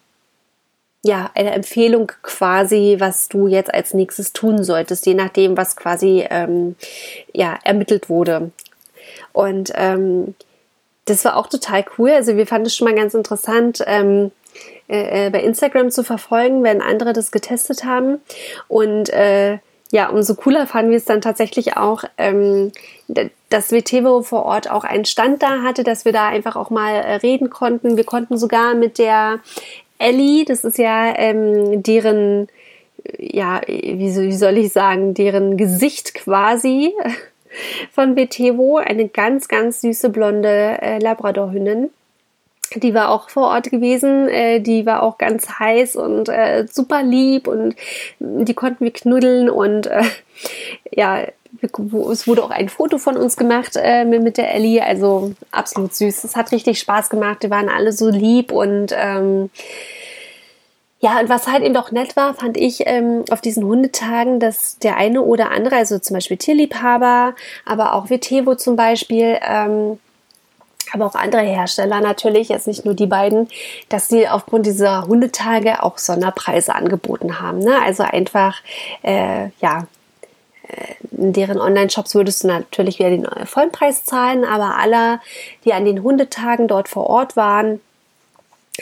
ja, eine Empfehlung quasi, was du jetzt als nächstes tun solltest, je nachdem, was quasi ähm, ja, ermittelt wurde. Und ähm, das war auch total cool. Also wir fanden es schon mal ganz interessant, ähm, äh, äh, bei Instagram zu verfolgen, wenn andere das getestet haben. Und äh, ja, umso cooler fanden wir es dann tatsächlich auch, ähm, dass Vitevo vor Ort auch einen Stand da hatte, dass wir da einfach auch mal äh, reden konnten. Wir konnten sogar mit der Ellie, das ist ja ähm, deren, ja, wie, wie soll ich sagen, deren Gesicht quasi [laughs] von Vitevo, eine ganz, ganz süße blonde äh, Labradorhündin die war auch vor Ort gewesen, äh, die war auch ganz heiß und äh, super lieb und die konnten wir knuddeln und äh, ja, es wurde auch ein Foto von uns gemacht äh, mit der Ellie, also absolut süß. Es hat richtig Spaß gemacht, die waren alle so lieb und ähm, ja, und was halt eben doch nett war, fand ich ähm, auf diesen Hundetagen, dass der eine oder andere, also zum Beispiel Tierliebhaber, aber auch Vitevo zum Beispiel, ähm, aber auch andere Hersteller natürlich, jetzt nicht nur die beiden, dass sie aufgrund dieser Hundetage auch Sonderpreise angeboten haben. Ne? Also einfach, äh, ja, äh, in deren Online-Shops würdest du natürlich wieder den vollen Preis zahlen, aber alle, die an den Hundetagen dort vor Ort waren,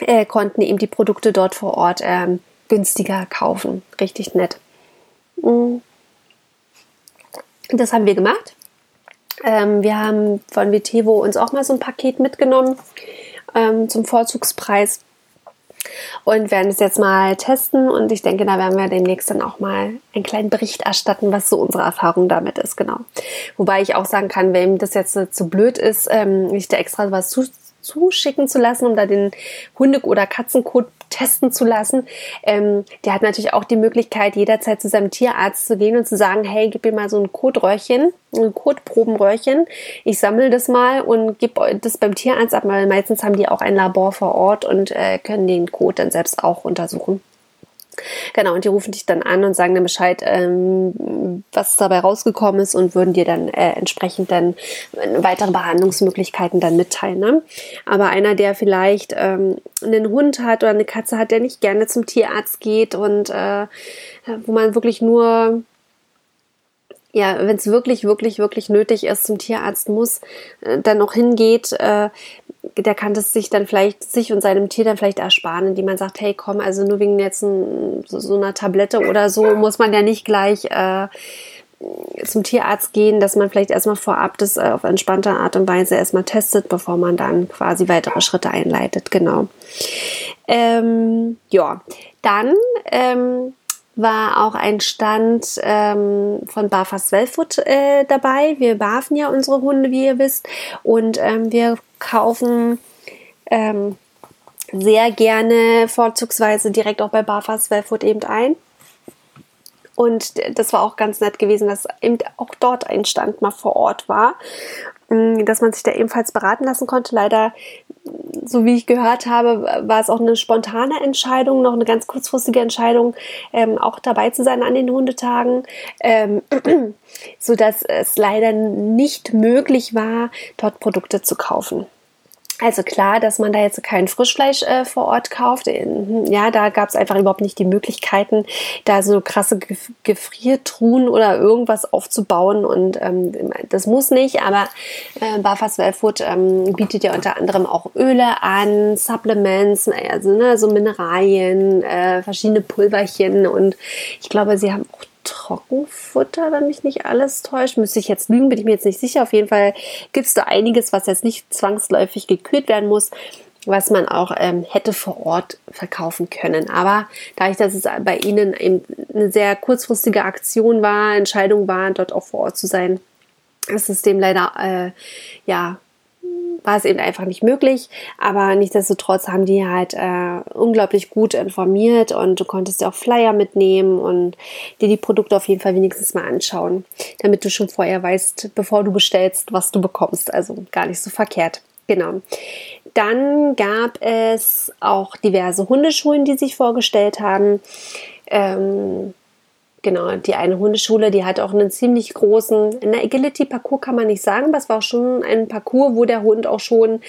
äh, konnten eben die Produkte dort vor Ort ähm, günstiger kaufen. Richtig nett. Mhm. Das haben wir gemacht. Ähm, wir haben von Vitevo uns auch mal so ein Paket mitgenommen ähm, zum Vorzugspreis und werden es jetzt mal testen und ich denke, da werden wir demnächst dann auch mal einen kleinen Bericht erstatten, was so unsere Erfahrung damit ist, genau. Wobei ich auch sagen kann, wenn das jetzt zu blöd ist, ähm, nicht da extra was zu, zuschicken zu lassen, um da den Hunde- oder Katzenkot testen zu lassen. Ähm, der hat natürlich auch die Möglichkeit, jederzeit zu seinem Tierarzt zu gehen und zu sagen, hey, gib mir mal so ein Kotröhrchen, ein Kotprobenröhrchen. Ich sammle das mal und gebe das beim Tierarzt ab, weil meistens haben die auch ein Labor vor Ort und äh, können den Kot dann selbst auch untersuchen. Genau, und die rufen dich dann an und sagen dann Bescheid, ähm, was dabei rausgekommen ist und würden dir dann äh, entsprechend dann weitere Behandlungsmöglichkeiten dann mitteilen. Ne? Aber einer, der vielleicht ähm, einen Hund hat oder eine Katze hat, der nicht gerne zum Tierarzt geht und äh, wo man wirklich nur ja, wenn es wirklich, wirklich, wirklich nötig ist, zum Tierarzt muss, äh, dann noch hingeht, äh, der kann es sich dann vielleicht, sich und seinem Tier dann vielleicht ersparen, indem man sagt, hey, komm, also nur wegen jetzt ein, so, so, einer Tablette oder so muss man ja nicht gleich äh, zum Tierarzt gehen, dass man vielleicht erstmal vorab das äh, auf entspannte Art und Weise erstmal testet, bevor man dann quasi weitere Schritte einleitet. Genau. Ähm, ja, dann ähm, war auch ein Stand ähm, von Barfas Wellfoot äh, dabei. Wir barfen ja unsere Hunde, wie ihr wisst. Und ähm, wir kaufen ähm, sehr gerne vorzugsweise direkt auch bei Barfas Wellfoot eben ein. Und das war auch ganz nett gewesen, dass eben auch dort ein Stand mal vor Ort war. Dass man sich da ebenfalls beraten lassen konnte. Leider, so wie ich gehört habe, war es auch eine spontane Entscheidung, noch eine ganz kurzfristige Entscheidung, ähm, auch dabei zu sein an den Hundetagen, ähm, [clears throat] so dass es leider nicht möglich war, dort Produkte zu kaufen. Also klar, dass man da jetzt kein Frischfleisch äh, vor Ort kauft. Ja, da gab es einfach überhaupt nicht die Möglichkeiten, da so krasse Gefriertruhen oder irgendwas aufzubauen. Und ähm, das muss nicht, aber äh, Barfast Well ähm, bietet ja unter anderem auch Öle an, Supplements, also ne, so Mineralien, äh, verschiedene Pulverchen. Und ich glaube, sie haben auch Trockenfutter, wenn mich nicht alles täuscht. Müsste ich jetzt lügen, bin ich mir jetzt nicht sicher. Auf jeden Fall gibt es da einiges, was jetzt nicht zwangsläufig gekühlt werden muss, was man auch ähm, hätte vor Ort verkaufen können. Aber dadurch, dass es bei Ihnen eben eine sehr kurzfristige Aktion war, Entscheidung war, dort auch vor Ort zu sein, ist es dem leider äh, ja war es eben einfach nicht möglich. Aber nichtsdestotrotz haben die halt äh, unglaublich gut informiert und du konntest ja auch Flyer mitnehmen und dir die Produkte auf jeden Fall wenigstens mal anschauen, damit du schon vorher weißt, bevor du bestellst, was du bekommst. Also gar nicht so verkehrt. Genau. Dann gab es auch diverse Hundeschulen, die sich vorgestellt haben. Ähm, Genau, die eine Hundeschule, die hat auch einen ziemlich großen, einen Agility-Parcours kann man nicht sagen, aber es war schon ein Parcours, wo der Hund auch schon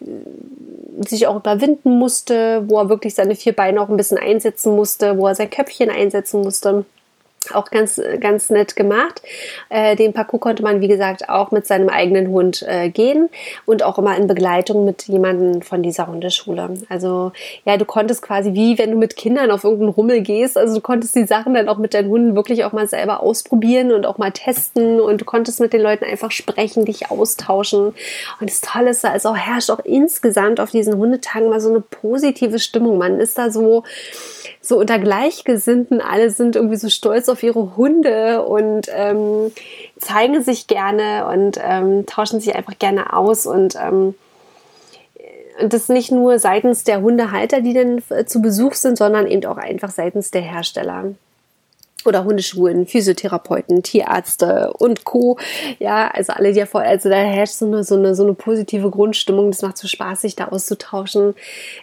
äh, sich auch überwinden musste, wo er wirklich seine vier Beine auch ein bisschen einsetzen musste, wo er sein Köpfchen einsetzen musste auch ganz, ganz nett gemacht. Äh, den Parcours konnte man, wie gesagt, auch mit seinem eigenen Hund äh, gehen und auch immer in Begleitung mit jemandem von dieser Hundeschule. Also ja, du konntest quasi wie wenn du mit Kindern auf irgendeinen Rummel gehst, also du konntest die Sachen dann auch mit deinen Hunden wirklich auch mal selber ausprobieren und auch mal testen und du konntest mit den Leuten einfach sprechen, dich austauschen. Und das Tolle ist, also herrscht auch insgesamt auf diesen Hundetagen mal so eine positive Stimmung. Man ist da so, so unter Gleichgesinnten, alle sind irgendwie so stolz auf ihre Hunde und ähm, zeigen sich gerne und ähm, tauschen sich einfach gerne aus und ähm, und das nicht nur seitens der Hundehalter, die dann äh, zu Besuch sind, sondern eben auch einfach seitens der Hersteller oder Hundeschulen, Physiotherapeuten, Tierärzte und Co. Ja, also alle, die vor, also da herrscht so eine, so eine, so eine positive Grundstimmung. Das macht so Spaß, sich da auszutauschen.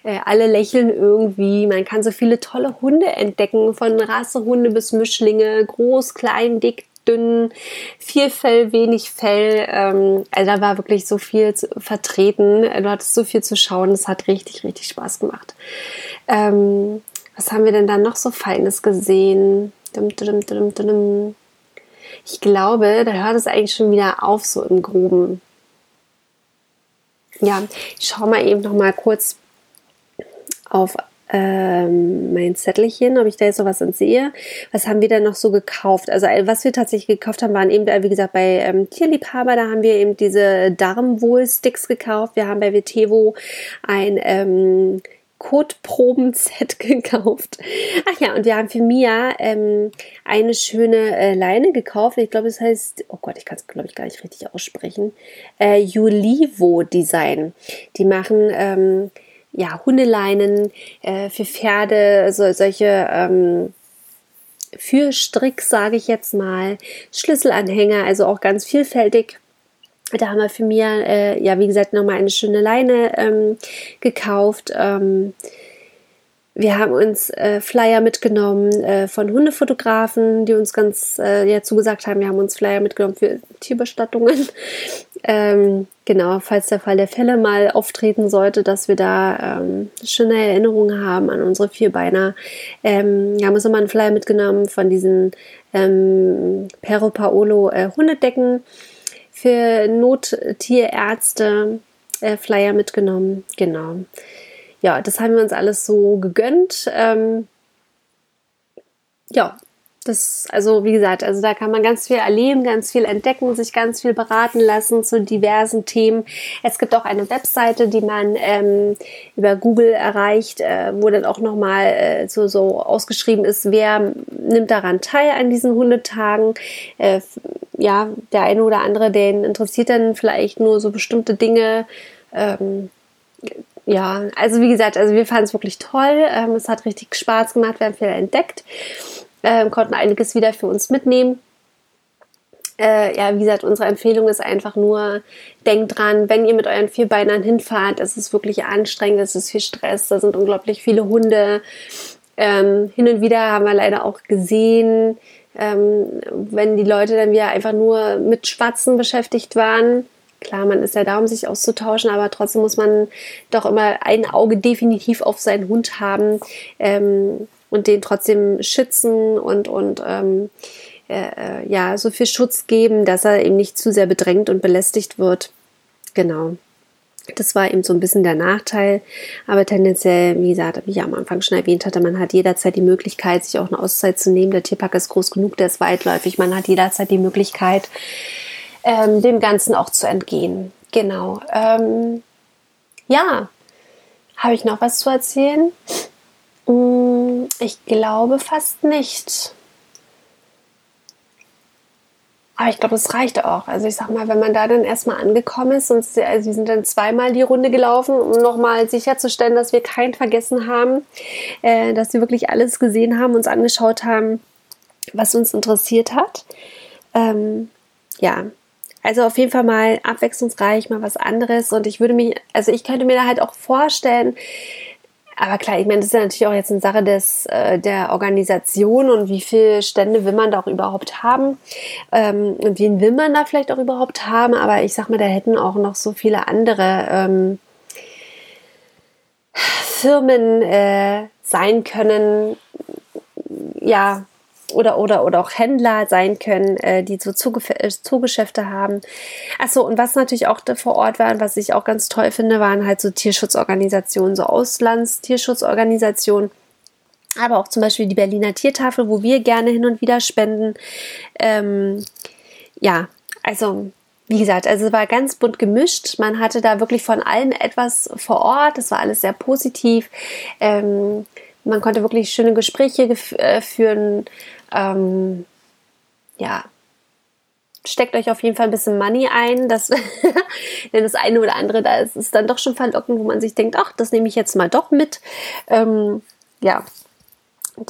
Äh, alle lächeln irgendwie. Man kann so viele tolle Hunde entdecken, von Rassehunde bis Mischlinge, groß, klein, dick, dünn, viel Fell, wenig Fell. Ähm, also da war wirklich so viel zu, vertreten. Du hattest so viel zu schauen. Es hat richtig, richtig Spaß gemacht. Ähm, was haben wir denn da noch so Feines gesehen? Ich glaube, da hört es eigentlich schon wieder auf, so im Groben. Ja, ich schaue mal eben noch mal kurz auf ähm, mein Zettelchen, ob ich da jetzt noch was entsehe. Was haben wir denn noch so gekauft? Also äh, was wir tatsächlich gekauft haben, waren eben, äh, wie gesagt, bei ähm, Tierliebhaber, da haben wir eben diese Darmwohl-Sticks gekauft. Wir haben bei Vitevo ein ähm, Kotproben-Set [laughs] gekauft. Ach ja, und wir haben für Mia ähm, eine schöne äh, Leine gekauft. Ich glaube, es heißt, oh Gott, ich kann es, glaube ich, gar nicht richtig aussprechen. Äh, Julivo Design. Die machen ähm, ja Hundeleinen äh, für Pferde, so, solche ähm, für Strick, sage ich jetzt mal, Schlüsselanhänger, also auch ganz vielfältig. Da haben wir für mir, äh, ja, wie gesagt, nochmal eine schöne Leine ähm, gekauft. Ähm, wir haben uns äh, Flyer mitgenommen äh, von Hundefotografen, die uns ganz äh, ja, zugesagt haben. Wir haben uns Flyer mitgenommen für Tierbestattungen. [laughs] ähm, genau, falls der Fall der Fälle mal auftreten sollte, dass wir da ähm, schöne Erinnerungen haben an unsere Vierbeiner. Ähm, wir haben uns nochmal einen Flyer mitgenommen von diesen ähm, Pero Paolo äh, Hundedecken für Nottierärzte äh, Flyer mitgenommen. Genau. Ja, das haben wir uns alles so gegönnt. Ähm, ja, das, also wie gesagt, also da kann man ganz viel erleben, ganz viel entdecken, sich ganz viel beraten lassen zu diversen Themen. Es gibt auch eine Webseite, die man ähm, über Google erreicht, äh, wo dann auch nochmal äh, so, so ausgeschrieben ist, wer nimmt daran teil an diesen Hundetagen. Äh, ja, der eine oder andere, den interessiert dann vielleicht nur so bestimmte Dinge. Ähm, ja, also wie gesagt, also wir fanden es wirklich toll. Ähm, es hat richtig Spaß gemacht, wir haben viel entdeckt äh, konnten einiges wieder für uns mitnehmen. äh, ja, wie gesagt, unsere Empfehlung ist einfach nur, denkt dran, wenn ihr mit euren Vierbeinern hinfahrt, es ist wirklich anstrengend, es ist viel Stress, da sind unglaublich viele Hunde. Ähm, hin und wieder haben wir leider auch gesehen, ähm, wenn die Leute dann wieder einfach nur mit Schwatzen beschäftigt waren. Klar, man ist ja da, um sich auszutauschen, aber trotzdem muss man doch immer ein Auge definitiv auf seinen Hund haben ähm, und den trotzdem schützen und, und ähm, äh, äh, ja, so viel Schutz geben, dass er eben nicht zu sehr bedrängt und belästigt wird. Genau. Das war eben so ein bisschen der Nachteil. Aber tendenziell, wie gesagt, wie ich am Anfang schon erwähnt hatte, man hat jederzeit die Möglichkeit, sich auch eine Auszeit zu nehmen. Der Tierpark ist groß genug, der ist weitläufig. Man hat jederzeit die Möglichkeit, ähm, dem Ganzen auch zu entgehen. Genau. Ähm, ja, habe ich noch was zu erzählen? Hm, ich glaube fast nicht. Aber ich glaube, das reicht auch. Also ich sag mal, wenn man da dann erstmal angekommen ist und sie, also wir sind dann zweimal die Runde gelaufen, um nochmal sicherzustellen, dass wir keinen vergessen haben, äh, dass wir wirklich alles gesehen haben, uns angeschaut haben, was uns interessiert hat. Ähm, ja, also auf jeden Fall mal abwechslungsreich, mal was anderes. Und ich würde mich, also ich könnte mir da halt auch vorstellen, aber klar, ich meine, das ist ja natürlich auch jetzt eine Sache des, äh, der Organisation und wie viele Stände will man da auch überhaupt haben ähm, und wen will man da vielleicht auch überhaupt haben. Aber ich sag mal, da hätten auch noch so viele andere ähm, Firmen äh, sein können, ja, oder, oder, oder auch Händler sein können, äh, die so äh, Zugeschäfte haben. Achso, und was natürlich auch vor Ort war, und was ich auch ganz toll finde, waren halt so Tierschutzorganisationen, so Auslandstierschutzorganisationen. Aber auch zum Beispiel die Berliner Tiertafel, wo wir gerne hin und wieder spenden. Ähm, ja, also wie gesagt, also es war ganz bunt gemischt. Man hatte da wirklich von allem etwas vor Ort. Es war alles sehr positiv. Ähm, man konnte wirklich schöne Gespräche äh, führen. Ähm, ja, steckt euch auf jeden Fall ein bisschen Money ein, dass, [laughs] denn das eine oder andere da ist, ist dann doch schon verlockend, wo man sich denkt, ach, das nehme ich jetzt mal doch mit. Ähm, ja,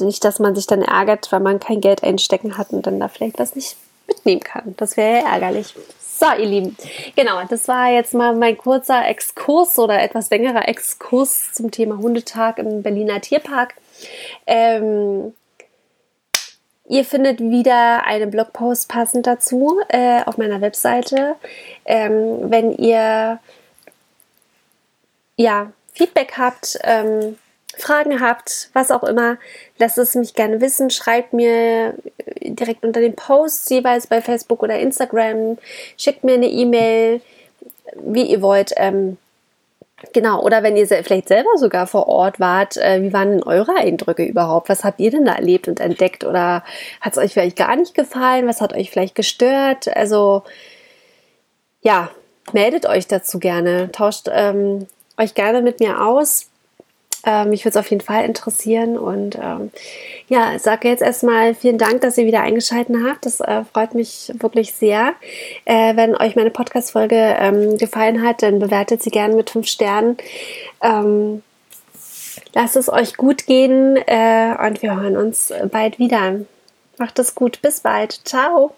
nicht, dass man sich dann ärgert, weil man kein Geld einstecken hat und dann da vielleicht was nicht mitnehmen kann. Das wäre ja ärgerlich. So, ihr Lieben, genau, das war jetzt mal mein kurzer Exkurs oder etwas längerer Exkurs zum Thema Hundetag im Berliner Tierpark. Ähm, Ihr findet wieder einen Blogpost passend dazu äh, auf meiner Webseite. Ähm, wenn ihr ja Feedback habt, ähm, Fragen habt, was auch immer, lasst es mich gerne wissen. Schreibt mir direkt unter den Posts jeweils bei Facebook oder Instagram. Schickt mir eine E-Mail, wie ihr wollt. Ähm, Genau, oder wenn ihr vielleicht selber sogar vor Ort wart, äh, wie waren denn eure Eindrücke überhaupt? Was habt ihr denn da erlebt und entdeckt? Oder hat es euch vielleicht gar nicht gefallen? Was hat euch vielleicht gestört? Also ja, meldet euch dazu gerne, tauscht ähm, euch gerne mit mir aus. Ähm, mich würde es auf jeden Fall interessieren. Und ähm, ja, sage jetzt erstmal vielen Dank, dass ihr wieder eingeschaltet habt. Das äh, freut mich wirklich sehr. Äh, wenn euch meine Podcast-Folge ähm, gefallen hat, dann bewertet sie gerne mit fünf Sternen. Ähm, lasst es euch gut gehen äh, und wir hören uns bald wieder. Macht es gut. Bis bald. Ciao.